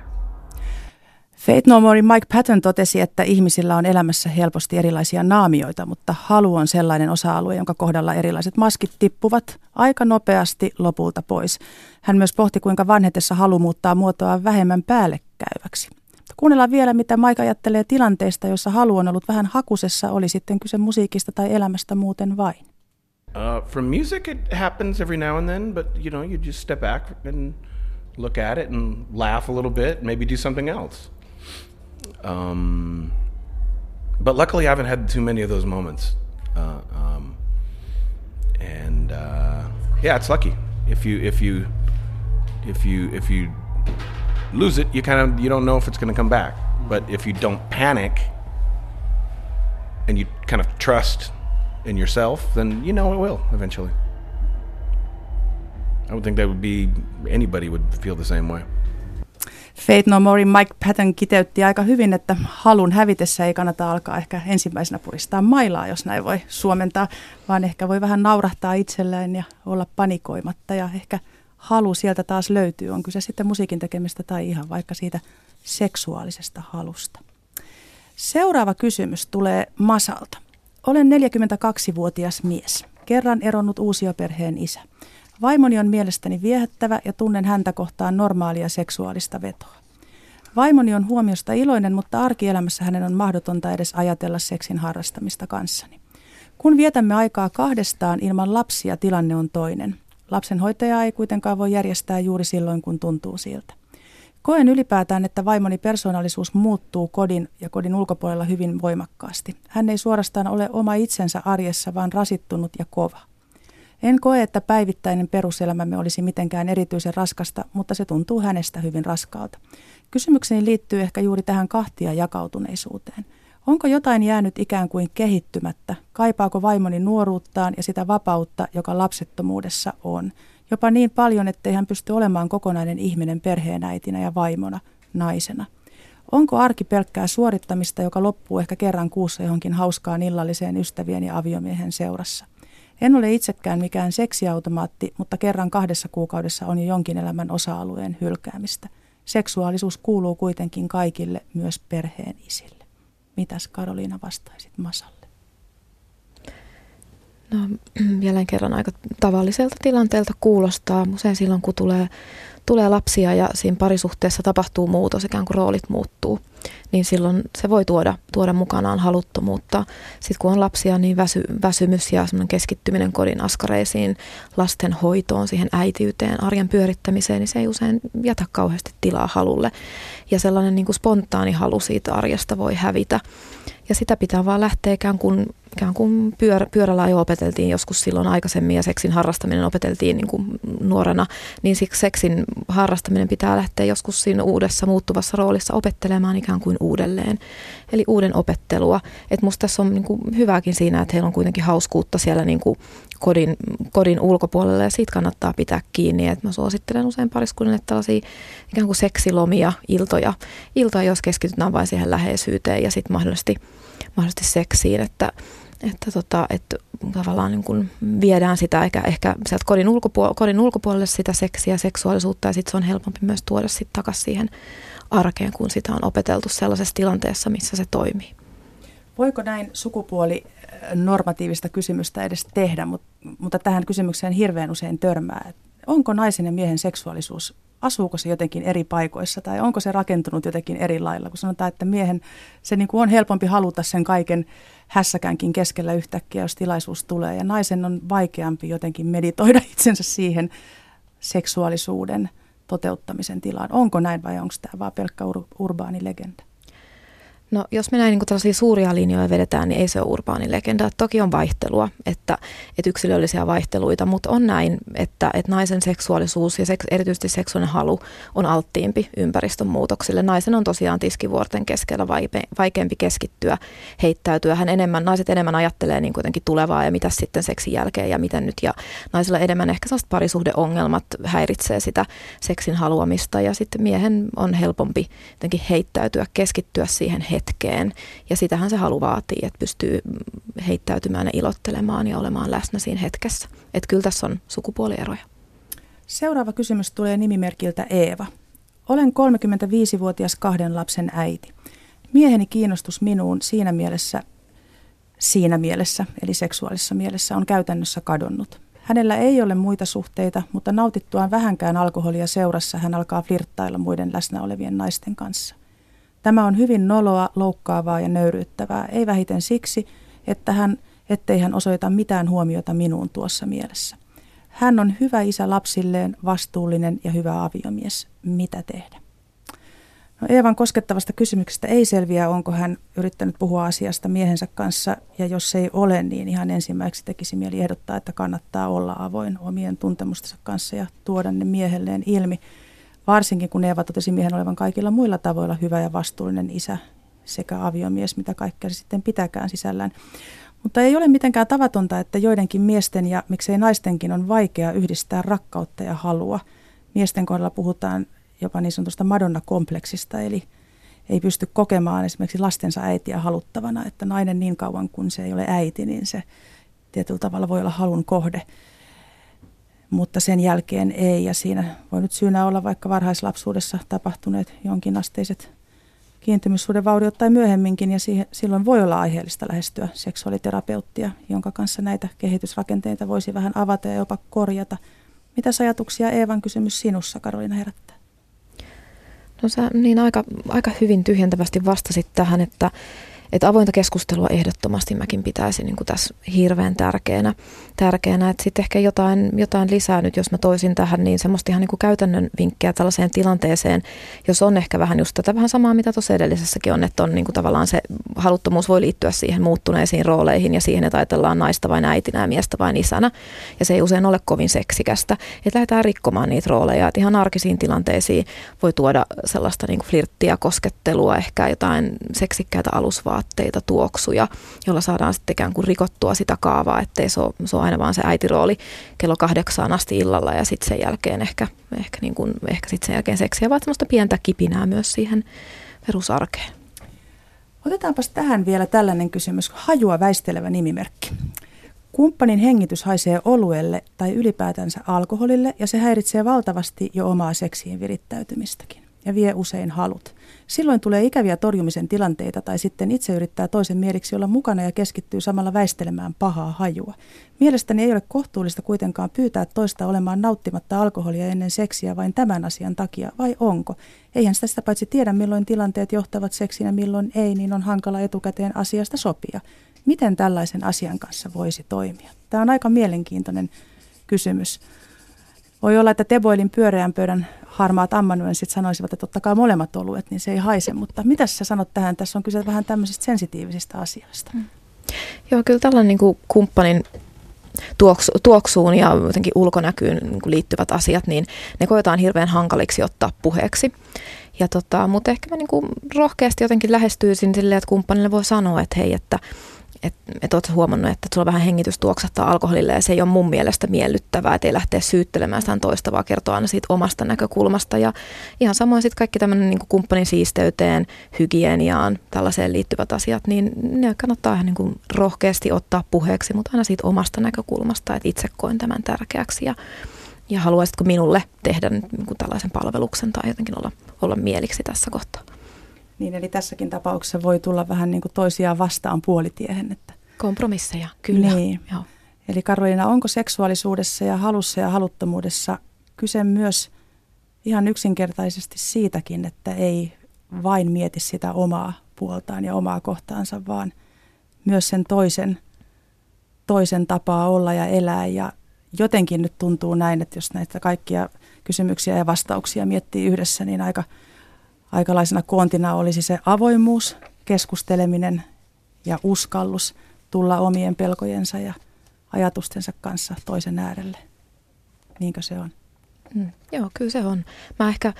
Fate No More Mike Patton totesi, että ihmisillä on elämässä helposti erilaisia naamioita, mutta halu on sellainen osa-alue, jonka kohdalla erilaiset maskit tippuvat aika nopeasti lopulta pois. Hän myös pohti, kuinka vanhetessa halu muuttaa muotoa vähemmän päällekkäyväksi. Kuunnellaan vielä, mitä Mike ajattelee tilanteesta, jossa halu on ollut vähän hakusessa, oli sitten kyse musiikista tai elämästä muuten vain. Uh, from music it happens every now and then, but you know, you just step back and look at it and laugh a little bit, maybe do something else. Um, but luckily, I haven't had too many of those moments. Uh, um, and uh, yeah, it's lucky if you if you if you if you lose it, you kind of you don't know if it's going to come back. But if you don't panic and you kind of trust in yourself, then you know it will eventually. I would think that would be, anybody would feel the same way. Fate No More Mike Patton kiteytti aika hyvin, että halun hävitessä ei kannata alkaa ehkä ensimmäisenä puristaa mailaa, jos näin voi suomentaa, vaan ehkä voi vähän naurahtaa itselleen ja olla panikoimatta ja ehkä halu sieltä taas löytyy, on kyse sitten musiikin tekemistä tai ihan vaikka siitä seksuaalisesta halusta. Seuraava kysymys tulee Masalta. Olen 42-vuotias mies, kerran eronnut uusioperheen isä. Vaimoni on mielestäni viehättävä ja tunnen häntä kohtaan normaalia seksuaalista vetoa. Vaimoni on huomiosta iloinen, mutta arkielämässä hänen on mahdotonta edes ajatella seksin harrastamista kanssani. Kun vietämme aikaa kahdestaan ilman lapsia, tilanne on toinen. Lapsenhoitajaa ei kuitenkaan voi järjestää juuri silloin, kun tuntuu siltä. Koen ylipäätään, että vaimoni persoonallisuus muuttuu kodin ja kodin ulkopuolella hyvin voimakkaasti. Hän ei suorastaan ole oma itsensä arjessa, vaan rasittunut ja kova. En koe, että päivittäinen peruselämämme olisi mitenkään erityisen raskasta, mutta se tuntuu hänestä hyvin raskaalta. Kysymykseni liittyy ehkä juuri tähän kahtia jakautuneisuuteen. Onko jotain jäänyt ikään kuin kehittymättä? Kaipaako vaimoni nuoruuttaan ja sitä vapautta, joka lapsettomuudessa on? Jopa niin paljon, ettei hän pysty olemaan kokonainen ihminen perheenäitinä ja vaimona, naisena. Onko arki pelkkää suorittamista, joka loppuu ehkä kerran kuussa johonkin hauskaan illalliseen ystävien ja aviomiehen seurassa? En ole itsekään mikään seksiautomaatti, mutta kerran kahdessa kuukaudessa on jo jonkin elämän osa-alueen hylkäämistä. Seksuaalisuus kuuluu kuitenkin kaikille, myös perheen isille. Mitäs Karoliina vastaisit Masalle? No [CLEARS THROAT] jälleen kerran aika tavalliselta tilanteelta kuulostaa. Usein silloin, kun tulee, tulee lapsia ja siinä parisuhteessa tapahtuu muutos, ikään kuin roolit muuttuu, niin silloin se voi tuoda, tuoda mukanaan haluttomuutta. Sitten kun on lapsia, niin väsy, väsymys ja keskittyminen kodin askareisiin, lasten hoitoon, siihen äitiyteen, arjen pyörittämiseen, niin se ei usein jätä kauheasti tilaa halulle. Ja sellainen niin kuin spontaani halu siitä arjesta voi hävitä. Ja sitä pitää vaan lähteä ikään kuin, ikään kuin pyör, pyörällä jo opeteltiin joskus silloin aikaisemmin ja seksin harrastaminen opeteltiin niin kuin nuorena, niin siksi seksin harrastaminen pitää lähteä joskus siinä uudessa muuttuvassa roolissa opettelemaan ikään kuin uudelleen. Eli uuden opettelua. Että musta tässä on niin kuin hyvääkin siinä, että heillä on kuitenkin hauskuutta siellä niin kuin kodin, kodin ulkopuolella ja siitä kannattaa pitää kiinni. Et mä suosittelen usein pariskunnille tällaisia ikään kuin seksilomia, iltoja, iltoja jos keskitytään vain siihen läheisyyteen ja sitten mahdollisesti, mahdollisesti seksiin, että, että, tota, että tavallaan niin kuin viedään sitä ehkä, ehkä sieltä kodin, ulkopuolelle, kodin ulkopuolelle sitä seksiä ja seksuaalisuutta ja sitten se on helpompi myös tuoda sitten takaisin siihen arkeen, kun sitä on opeteltu sellaisessa tilanteessa, missä se toimii. Voiko näin sukupuoli normatiivista kysymystä edes tehdä, mutta, mutta tähän kysymykseen hirveän usein törmää. Onko naisen ja miehen seksuaalisuus, asuuko se jotenkin eri paikoissa tai onko se rakentunut jotenkin eri lailla? Kun sanotaan, että miehen se niin kuin on helpompi haluta sen kaiken hässäkänkin keskellä yhtäkkiä, jos tilaisuus tulee. Ja naisen on vaikeampi jotenkin meditoida [LAUGHS] itsensä siihen seksuaalisuuden toteuttamisen tilaan. Onko näin vai onko tämä vain pelkkä ur- urbaani legenda? No jos me näin niin tällaisia suuria linjoja vedetään, niin ei se ole urbaani legenda. Toki on vaihtelua, että, että yksilöllisiä vaihteluita, mutta on näin, että, että naisen seksuaalisuus ja seks, erityisesti seksuaalinen halu on alttiimpi ympäristön muutoksille. Naisen on tosiaan tiskivuorten keskellä vaike, vaikeampi keskittyä, heittäytyä. Hän enemmän, naiset enemmän ajattelee niin kuitenkin tulevaa ja mitä sitten seksin jälkeen ja miten nyt. Ja naisilla enemmän ehkä sellaiset parisuhdeongelmat häiritsee sitä seksin haluamista ja sitten miehen on helpompi jotenkin heittäytyä, keskittyä siihen hetkeen. Ja sitähän se halu vaatii, että pystyy heittäytymään ja ilottelemaan ja olemaan läsnä siinä hetkessä. Että kyllä tässä on sukupuolieroja. Seuraava kysymys tulee nimimerkiltä Eeva. Olen 35-vuotias kahden lapsen äiti. Mieheni kiinnostus minuun siinä mielessä, siinä mielessä, eli seksuaalisessa mielessä, on käytännössä kadonnut. Hänellä ei ole muita suhteita, mutta nautittuaan vähänkään alkoholia seurassa hän alkaa flirttailla muiden läsnä olevien naisten kanssa. Tämä on hyvin noloa, loukkaavaa ja nöyryyttävää, ei vähiten siksi, että hän, ettei hän osoita mitään huomiota minuun tuossa mielessä. Hän on hyvä isä lapsilleen, vastuullinen ja hyvä aviomies. Mitä tehdä? No Eevan koskettavasta kysymyksestä ei selviä, onko hän yrittänyt puhua asiasta miehensä kanssa, ja jos ei ole, niin ihan ensimmäiseksi tekisi mieli ehdottaa, että kannattaa olla avoin omien tuntemustensa kanssa ja tuoda ne miehelleen ilmi. Varsinkin kun Eeva totesi miehen olevan kaikilla muilla tavoilla hyvä ja vastuullinen isä sekä aviomies, mitä kaikkea se sitten pitääkään sisällään. Mutta ei ole mitenkään tavatonta, että joidenkin miesten ja miksei naistenkin on vaikea yhdistää rakkautta ja halua. Miesten kohdalla puhutaan jopa niin sanotusta Madonna-kompleksista, eli ei pysty kokemaan esimerkiksi lastensa äitiä haluttavana, että nainen niin kauan kuin se ei ole äiti, niin se tietyllä tavalla voi olla halun kohde mutta sen jälkeen ei. Ja siinä voi nyt syynä olla vaikka varhaislapsuudessa tapahtuneet jonkinasteiset kiintymyssuuden vauriot tai myöhemminkin, ja siihen, silloin voi olla aiheellista lähestyä seksuaaliterapeuttia, jonka kanssa näitä kehitysrakenteita voisi vähän avata ja jopa korjata. Mitä ajatuksia Eevan kysymys sinussa, Karolina, herättää? No sä niin aika, aika hyvin tyhjentävästi vastasit tähän, että, että avointa keskustelua ehdottomasti mäkin pitäisin niin kuin tässä hirveän tärkeänä. tärkeänä. Että sitten ehkä jotain, jotain lisää nyt, jos mä toisin tähän, niin semmoista ihan niin kuin käytännön vinkkejä tällaiseen tilanteeseen, jos on ehkä vähän just tätä vähän samaa, mitä tuossa edellisessäkin on, että on niin kuin tavallaan se haluttomuus voi liittyä siihen muuttuneisiin rooleihin ja siihen, että ajatellaan naista vain äitinä ja miestä vain isänä. Ja se ei usein ole kovin seksikästä. Että lähdetään rikkomaan niitä rooleja. Että ihan arkisiin tilanteisiin voi tuoda sellaista niin kuin flirttiä, koskettelua, ehkä jotain seksikkäitä alusvaatteita, tuoksuja, jolla saadaan sitten ikään kuin rikottua sitä kaavaa, ettei se ole, se ole aina vaan se äitirooli kello kahdeksaan asti illalla ja sitten sen jälkeen ehkä, ehkä, niin kuin, ehkä sitten sen jälkeen seksiä, vaan semmoista pientä kipinää myös siihen perusarkeen. Otetaanpas tähän vielä tällainen kysymys. Hajua väistelevä nimimerkki. Kumppanin hengitys haisee oluelle tai ylipäätänsä alkoholille ja se häiritsee valtavasti jo omaa seksiin virittäytymistäkin ja vie usein halut. Silloin tulee ikäviä torjumisen tilanteita tai sitten itse yrittää toisen mieliksi olla mukana ja keskittyy samalla väistelemään pahaa hajua. Mielestäni ei ole kohtuullista kuitenkaan pyytää toista olemaan nauttimatta alkoholia ennen seksiä vain tämän asian takia, vai onko? Eihän sitä, paitsi tiedä, milloin tilanteet johtavat seksiin ja milloin ei, niin on hankala etukäteen asiasta sopia. Miten tällaisen asian kanssa voisi toimia? Tämä on aika mielenkiintoinen kysymys. Voi olla, että Teboilin pyöreän pöydän harmaat sitten sanoisivat, että ottakaa molemmat oluet, niin se ei haise. Mutta mitä sä sanot tähän? Tässä on kyse vähän tämmöisistä sensitiivisistä asioista. Mm. Joo, kyllä tällainen niin kuin kumppanin tuoksu, tuoksuun ja jotenkin ulkonäkyyn niin kuin liittyvät asiat, niin ne koetaan hirveän hankaliksi ottaa puheeksi. Ja tota, mutta ehkä mä niin kuin rohkeasti jotenkin lähestyisin silleen, että kumppanille voi sanoa, että hei, että että et oletko huomannut, että sulla vähän hengitys tuoksattaa alkoholille ja se ei ole mun mielestä miellyttävää, että ei lähteä syyttelemään sitä toista, vaan kertoa aina siitä omasta näkökulmasta. Ja ihan samoin sitten kaikki tämmöinen niin kumppanin siisteyteen, hygieniaan, tällaiseen liittyvät asiat, niin ne kannattaa ihan niin kuin rohkeasti ottaa puheeksi, mutta aina siitä omasta näkökulmasta, että itse koen tämän tärkeäksi ja, ja haluaisitko minulle tehdä niin kuin tällaisen palveluksen tai jotenkin olla, olla mieliksi tässä kohtaa. Niin, eli tässäkin tapauksessa voi tulla vähän niin kuin toisiaan vastaan puolitiehen. Että... Kompromisseja, kyllä. Niin. Joo. Eli Karoliina, onko seksuaalisuudessa ja halussa ja haluttomuudessa kyse myös ihan yksinkertaisesti siitäkin, että ei vain mieti sitä omaa puoltaan ja omaa kohtaansa, vaan myös sen toisen, toisen tapaa olla ja elää. Ja jotenkin nyt tuntuu näin, että jos näitä kaikkia kysymyksiä ja vastauksia miettii yhdessä, niin aika – aikalaisena koontina olisi se avoimuus, keskusteleminen ja uskallus tulla omien pelkojensa ja ajatustensa kanssa toisen äärelle. Niinkö se on? Mm, joo, kyllä se on. Mä ehkä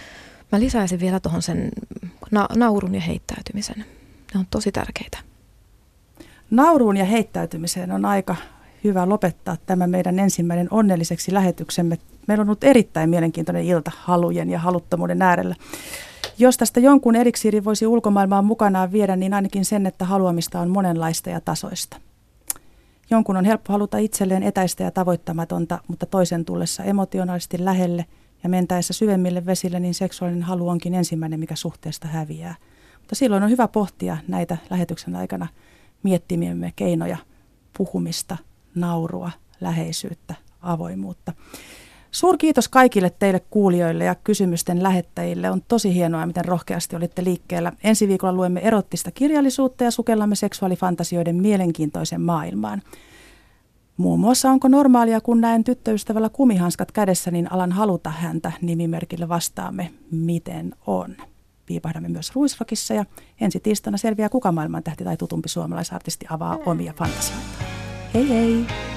mä lisäisin vielä tuohon sen na- naurun ja heittäytymisen. Ne on tosi tärkeitä. Nauruun ja heittäytymiseen on aika hyvä lopettaa tämä meidän ensimmäinen onnelliseksi lähetyksemme. Meillä on ollut erittäin mielenkiintoinen ilta halujen ja haluttomuuden äärellä. Jos tästä jonkun eliksiiri voisi ulkomaailmaan mukanaan viedä, niin ainakin sen, että haluamista on monenlaista ja tasoista. Jonkun on helppo haluta itselleen etäistä ja tavoittamatonta, mutta toisen tullessa emotionaalisesti lähelle ja mentäessä syvemmille vesille, niin seksuaalinen halu onkin ensimmäinen, mikä suhteesta häviää. Mutta silloin on hyvä pohtia näitä lähetyksen aikana miettimiemme keinoja, puhumista, naurua, läheisyyttä, avoimuutta. Suurkiitos kaikille teille kuulijoille ja kysymysten lähettäjille. On tosi hienoa, miten rohkeasti olitte liikkeellä. Ensi viikolla luemme erottista kirjallisuutta ja sukellamme seksuaalifantasioiden mielenkiintoisen maailmaan. Muun muassa onko normaalia, kun näen tyttöystävällä kumihanskat kädessä, niin alan haluta häntä nimimerkille vastaamme, miten on. Piipahdamme myös Ruisrokissa ja ensi tiistaina selviää, kuka maailman tähti tai tutumpi suomalaisartisti avaa omia fantasioita. Hei hei!